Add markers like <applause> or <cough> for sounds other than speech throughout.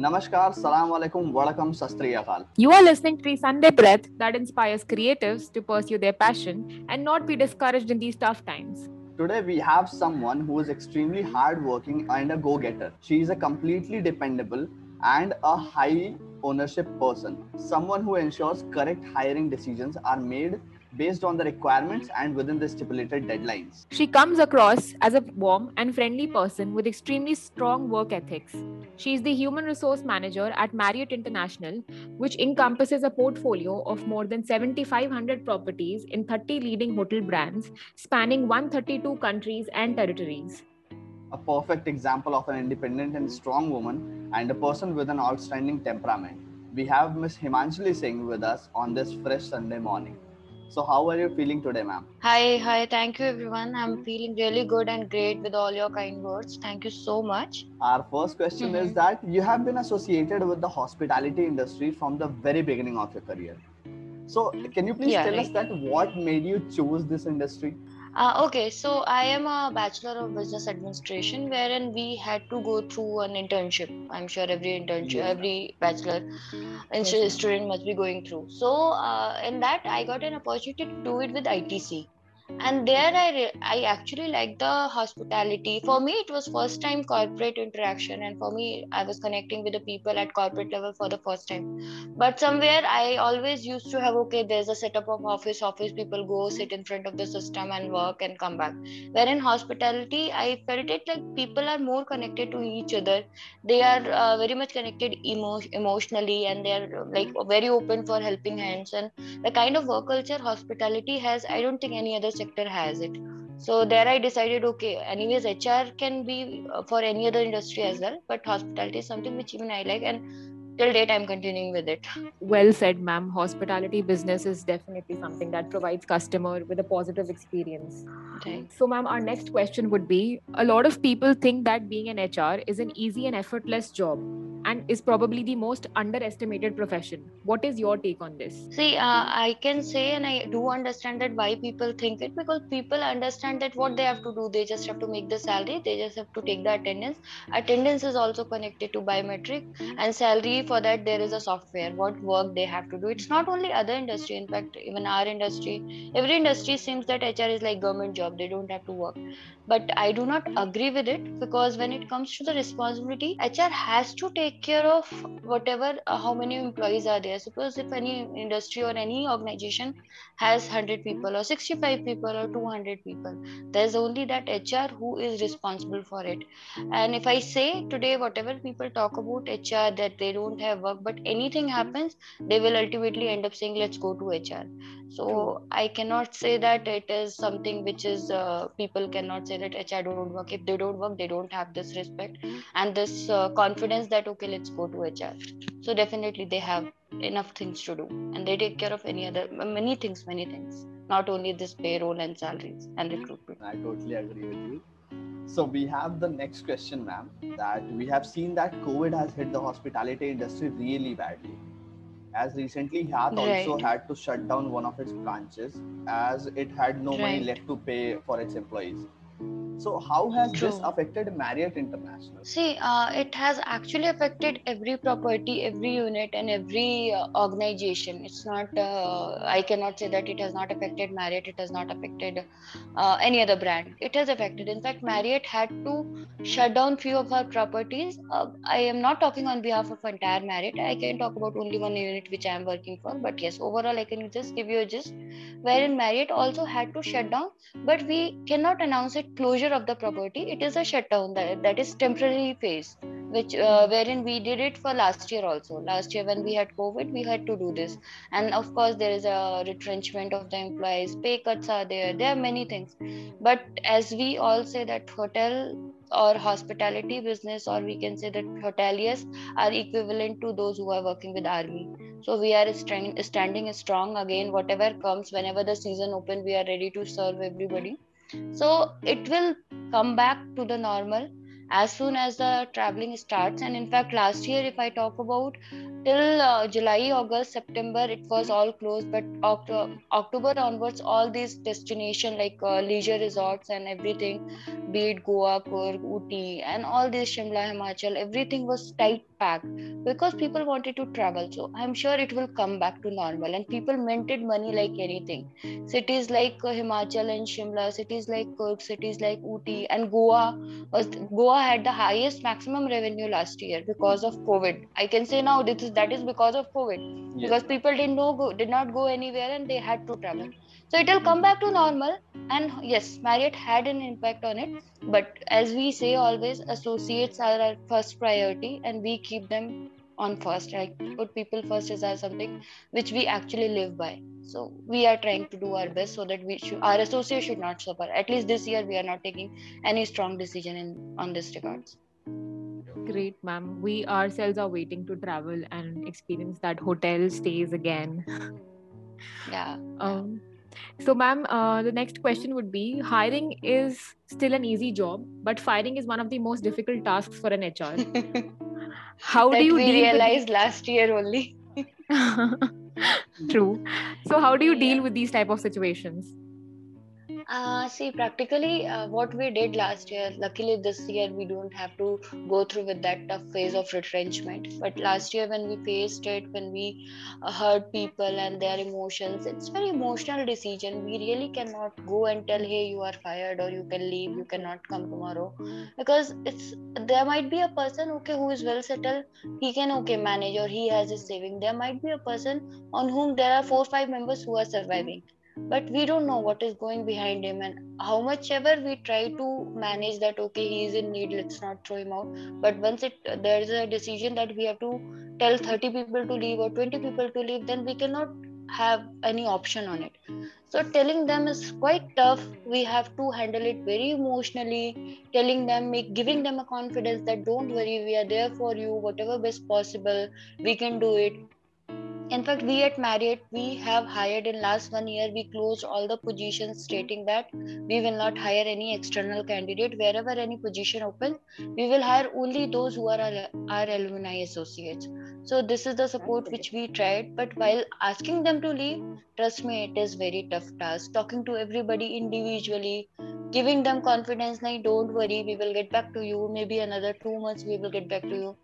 Namaskar, Salam Alaikum, Walakam, Sat Sri Akal. You are listening to the Sunday Breath that inspires creatives to pursue their passion and not be discouraged in these tough times. Today we have someone who is extremely hardworking and a go-getter. She is a completely dependable and a high ownership person. Someone who ensures correct hiring decisions are made based on the requirements and within the stipulated deadlines. She comes across as a warm and friendly person with extremely strong work ethics. She is the human resource manager at Marriott International, which encompasses a portfolio of more than 7,500 properties in 30 leading hotel brands spanning 132 countries and territories. A perfect example of an independent and strong woman and a person with an outstanding temperament. We have Miss Himanjali Singh with us on this fresh Sunday morning. So, how are you feeling today, ma'am? Hi, hi. Thank you, everyone. I'm feeling really good and great with all your kind words. Thank you so much. Our first question is Mhm. that you have been associated with the hospitality industry from the very beginning of your career. So, can you please Yeah, tell us that what made you choose this industry? Uh, okay, so I am a Bachelor of Business Administration, wherein we had to go through an internship. I'm sure every internship, every bachelor and student must be going through. So, uh, in that, I got an opportunity to do it with ITC. And there, I re- I actually like the hospitality. For me, it was first time corporate interaction, and for me, I was connecting with the people at corporate level for the first time. But somewhere, I always used to have okay, there's a setup of office. Office people go sit in front of the system and work and come back. Where in hospitality, I felt it like people are more connected to each other. They are uh, very much connected emo- emotionally, and they are uh, like very open for helping hands. And the kind of work culture hospitality has, I don't think any other sector has it. So there I decided, okay, anyways, HR can be uh, for any other industry as well, but hospitality is something which even I like, and till date I'm continuing with it. Well said, ma'am. Hospitality business is definitely something that provides customer with a positive experience. Thanks. So, ma'am, our next question would be a lot of people think that being an HR is an easy and effortless job and is probably the most underestimated profession. What is your take on this? See, uh, I can say, and I do understand that why people think it because people understand that what they have to do, they just have to make the salary, they just have to take the attendance. Attendance is also connected to biometric, and salary for that there is a software. What work they have to do. It's not only other industry. In fact, even our industry, every industry seems that HR is like government job. They don't have to work. But I do not agree with it because when it comes to the responsibility, HR has to take care of whatever uh, how many employees are there suppose if any industry or any organization has 100 people or 65 people or 200 people there's only that hr who is responsible for it and if i say today whatever people talk about hr that they don't have work but anything happens they will ultimately end up saying let's go to hr so i cannot say that it is something which is uh, people cannot say that hr don't work. If they don't work they don't have this respect and this uh, confidence that okay let's go to hr so definitely they have enough things to do and they take care of any other many things many things. Not only this payroll and salaries and recruitment. I totally agree with you. So we have the next question, ma'am. That we have seen that COVID has hit the hospitality industry really badly. As recently, Hyatt also had to shut down one of its branches as it had no money left to pay for its employees. So how has this affected Marriott International? See, uh, it has actually affected every property, every unit, and every uh, organization. It's not, uh, I cannot say that it has not affected Marriott, it has not affected uh, any other brand. It has affected. In fact, Marriott had to shut down few of our properties. Uh, I am not talking on behalf of entire Marriott. I can talk about only one unit which I am working for. But yes, overall, I can just give you a gist wherein Marriott also had to shut down but we cannot announce it closure of the property it is a shutdown that, that is temporary phase which uh, wherein we did it for last year also. Last year when we had covid we had to do this. And of course there is a retrenchment of the employees pay cuts are there there are many things. But as we all say that hotel or hospitality business or we can say that hoteliers are equivalent to those who are working with army so we are strang- standing strong again whatever comes whenever the season open we are ready to serve everybody so it will come back to the normal as soon as the traveling starts and in fact last year if i talk about till uh, july august september it was all closed but October, onwards all these destination like uh, leisure resorts and everything be it goa Coorg, Ooty, and all this shimla himachal everything was tight packed because people wanted to travel. So i'm sure it will come back to normal and people minted money like anything. Cities like uh, himachal and shimla cities like Coorg, cities like Ooty, and goa was goa had the highest maximum revenue last year because of COVID. I can say now this is that is because of COVID yes. because people didn't know go, did not go anywhere and they had to travel. So it will come back to normal. And yes, Marriott had an impact on it. But as we say always, associates are our first priority and we keep them on first. Like put people first is something which we actually live by. So we are trying to do our best so that we should, our associate should not suffer. At least this year we are not taking any strong decision in on this regards. Great ma'am. We ourselves are waiting to travel and experience that hotel stays again. <laughs> Yeah. Um so ma'am uh, the next question would be hiring is still an easy job but firing is one of the most difficult tasks for an hr <laughs> how that do you we realized with... last year only <laughs> True. So how do you deal with these type of situations? Uh, see, practically, uh, what we did last year, luckily this year we don't have to go through with that tough phase of retrenchment. But last year, when we faced it, when we uh, people and their emotions, it's very emotional decision. We really cannot go and tell, hey, you are fired or you can leave, you cannot come tomorrow, because it's there might be a person okay who is well settled, he can okay manage or he has his saving. There might be a person on whom there are four five members who are surviving but we don't know what is going behind him and how much ever we try to manage that okay he is in need let's not throw him out. But once it there is a decision that we have to tell 30 people to leave or 20 people to leave then we cannot have any option on it. So telling them is quite tough. We have to handle it very emotionally. Telling them make giving them a confidence that don't worry we are there for you whatever best possible we can do it in fact we at marriott we have hired in last one year we closed all the positions stating that we will not hire any external candidate. Wherever any position open we will hire only those who are our, our alumni associates. So this is the support which we tried but while asking them to leave trust me it is very tough task. Talking to everybody individually giving them confidence like don't worry we will get back to you. Maybe another two months we will get back to you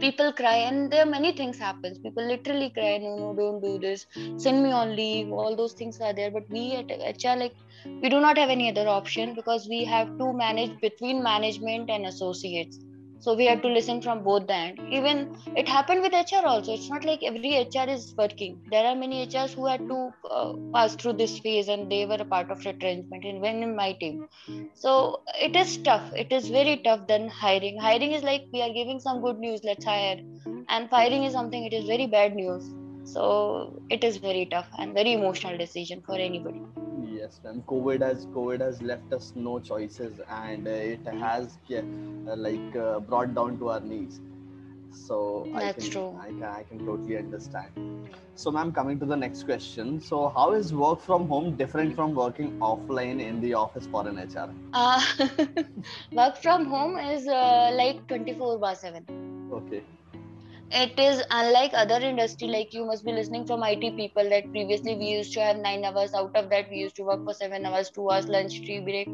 people cry and there are many things happens. People literally cry no no don't do this. Send me on leave. All those things are there. But we at hr like we do not have any other option because we have to manage between management and associates so we have to listen from both the end. Even it happened with hr also. It's not like every hr is working. There are many hrs who had to uh, pass through this phase and they were a part of retrenchment and when in my team. So it is tough. It is very tough than hiring. Hiring is like we are giving some good news let's hire. And firing is something it is very bad news. So it is very tough and very emotional decision for anybody yes and covid has covid has left us no choices and uh, it has uh, like uh, brought down to our knees so That's I can, true. I can I can totally understand. So, ma'am, coming to the next question. So, how is work from home different from working offline in the office for an HR? Uh, <laughs> work from home is uh, like 24 by 7. Okay it is unlike other industry like you must be listening from it people that previously we used to have nine hours. Out of that we used to work for seven hours two hours lunch tea break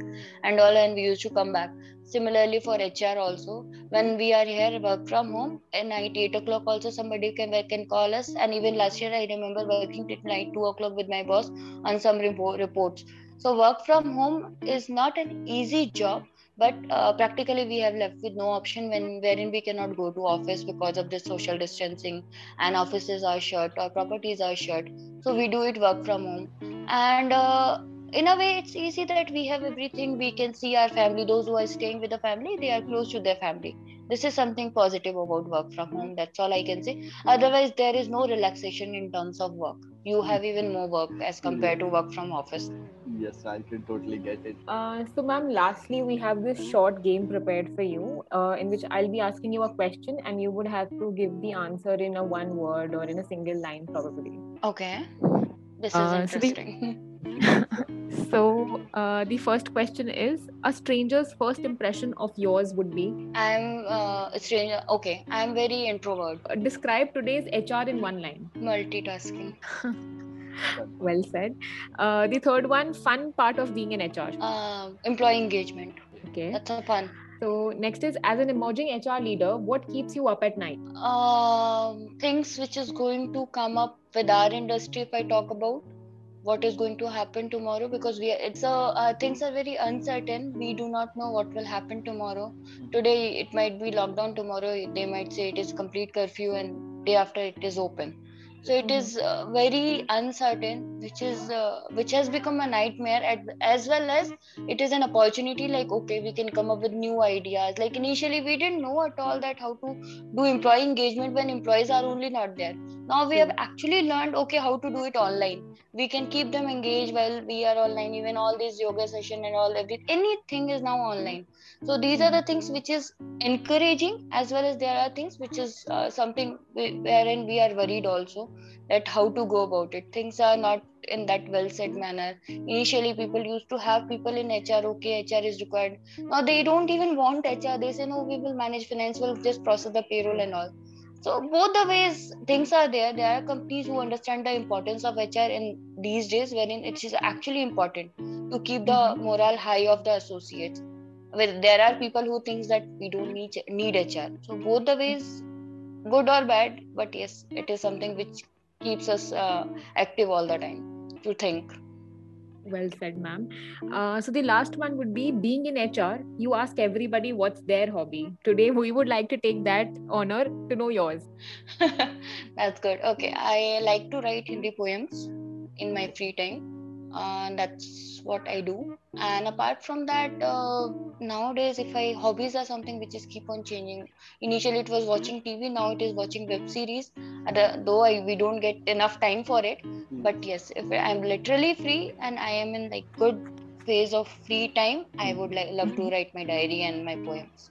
and all and we used to come back. Similarly for hr also when we are here work from home at night 8 o'clock also somebody can can call us. And even last year i remember working till night 2 o'clock with my boss on some report, reports. So work from home is not an easy job but uh, practically we have left with no option when wherein we cannot go to office because of the social distancing and offices are shut or properties are shut. So we do it work from home. And uh, in a way it's easy that we have everything we can see our family. Those who are staying with the family they are close to their family. This is something positive about work from home. That's all i can say. Otherwise there is no relaxation in terms of work you have even more work as compared to work from office. Yes i can totally get it. Uh, so ma'am lastly we have this short game prepared for you uh, in which i'll be asking you a question and you would have to give the answer in a one word or in a single line probably. Okay. This is uh, interesting so <laughs> the, so uh, the first question is a stranger's first impression of yours would be I'm uh, a stranger. Okay, I'm very introvert, uh, describe today's hr in one line multitasking. <laughs> well said uh, the third one fun part of being an hr Um employee engagement. okay That's a fun. so next is as an emerging hr leader what keeps you up at night Um, things which is going to come up with our industry. If I talk about what is going to happen tomorrow, because we are, it's a uh, things are very uncertain. We do not know what will happen tomorrow. Today it might be lockdown. Tomorrow they might say it is complete curfew, and day after it is open. So it is uh, very uncertain, which is uh, which has become a nightmare. At, as well as it is an opportunity. Like okay, we can come up with new ideas. Like initially we didn't know at all that how to do employee engagement when employees are only not there. Now we have actually learned okay how to do it online. We can keep them engaged while we are online. Even all these yoga session and all every anything is now online. So these are the things which is encouraging as well as there are things which is uh, something wherein we are worried also that how to go about it. Things are not in that well said manner. Initially people used to have people in HR. Okay, HR is required. Now they don't even want HR. They say no, we will manage finance. We'll just process the payroll and all. So both the ways things are there. There are companies who understand the importance of HR in these days, wherein it is actually important to keep the mm-hmm. morale high of the associates. Well, there are people who thinks that we don't need need HR. So both the ways, good or bad, but yes, it is something which keeps us uh, active all the time to think. well said ma'am uh, so the last one would be being in hr you ask everybody what's their hobby today we would like to take that honor to know yours <laughs> That's good. Okay, I like to write Hindi poems in my free time. Uh, that's what I do. And apart from that, uh, nowadays, if I hobbies are something which is keep on changing. Initially, it was watching TV. Now it is watching web series. And, uh, though I, we don't get enough time for it, but yes, if I'm literally free and I am in like good phase of free time, I would like love to write my diary and my poems.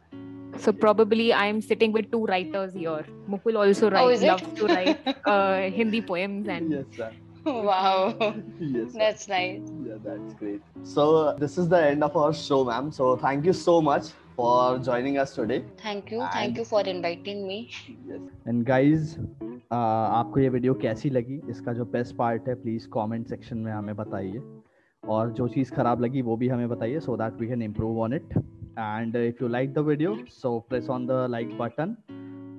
so probably i'm sitting with two writers here mukul also Oh, writes is it? loves to write uh, <laughs> hindi poems and Yes, sir. Wow, Yes. sir. that's nice. Yeah, that's great. So uh, this is the end of our show, ma'am. So thank you so much for joining us today. Thank you. And- Thank you for inviting me. Yes. And guys आपको ये video कैसी लगी इसका जो best part है please comment section में हमें बताइए और जो चीज़ ख़राब लगी वो भी हमें बताइए so that we can improve on it and if you like the video so press on the like button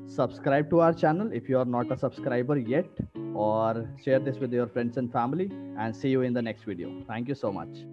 subscribe to our channel if you are not a subscriber yet or share this with your friends and family and see you in the next video. Thank you so much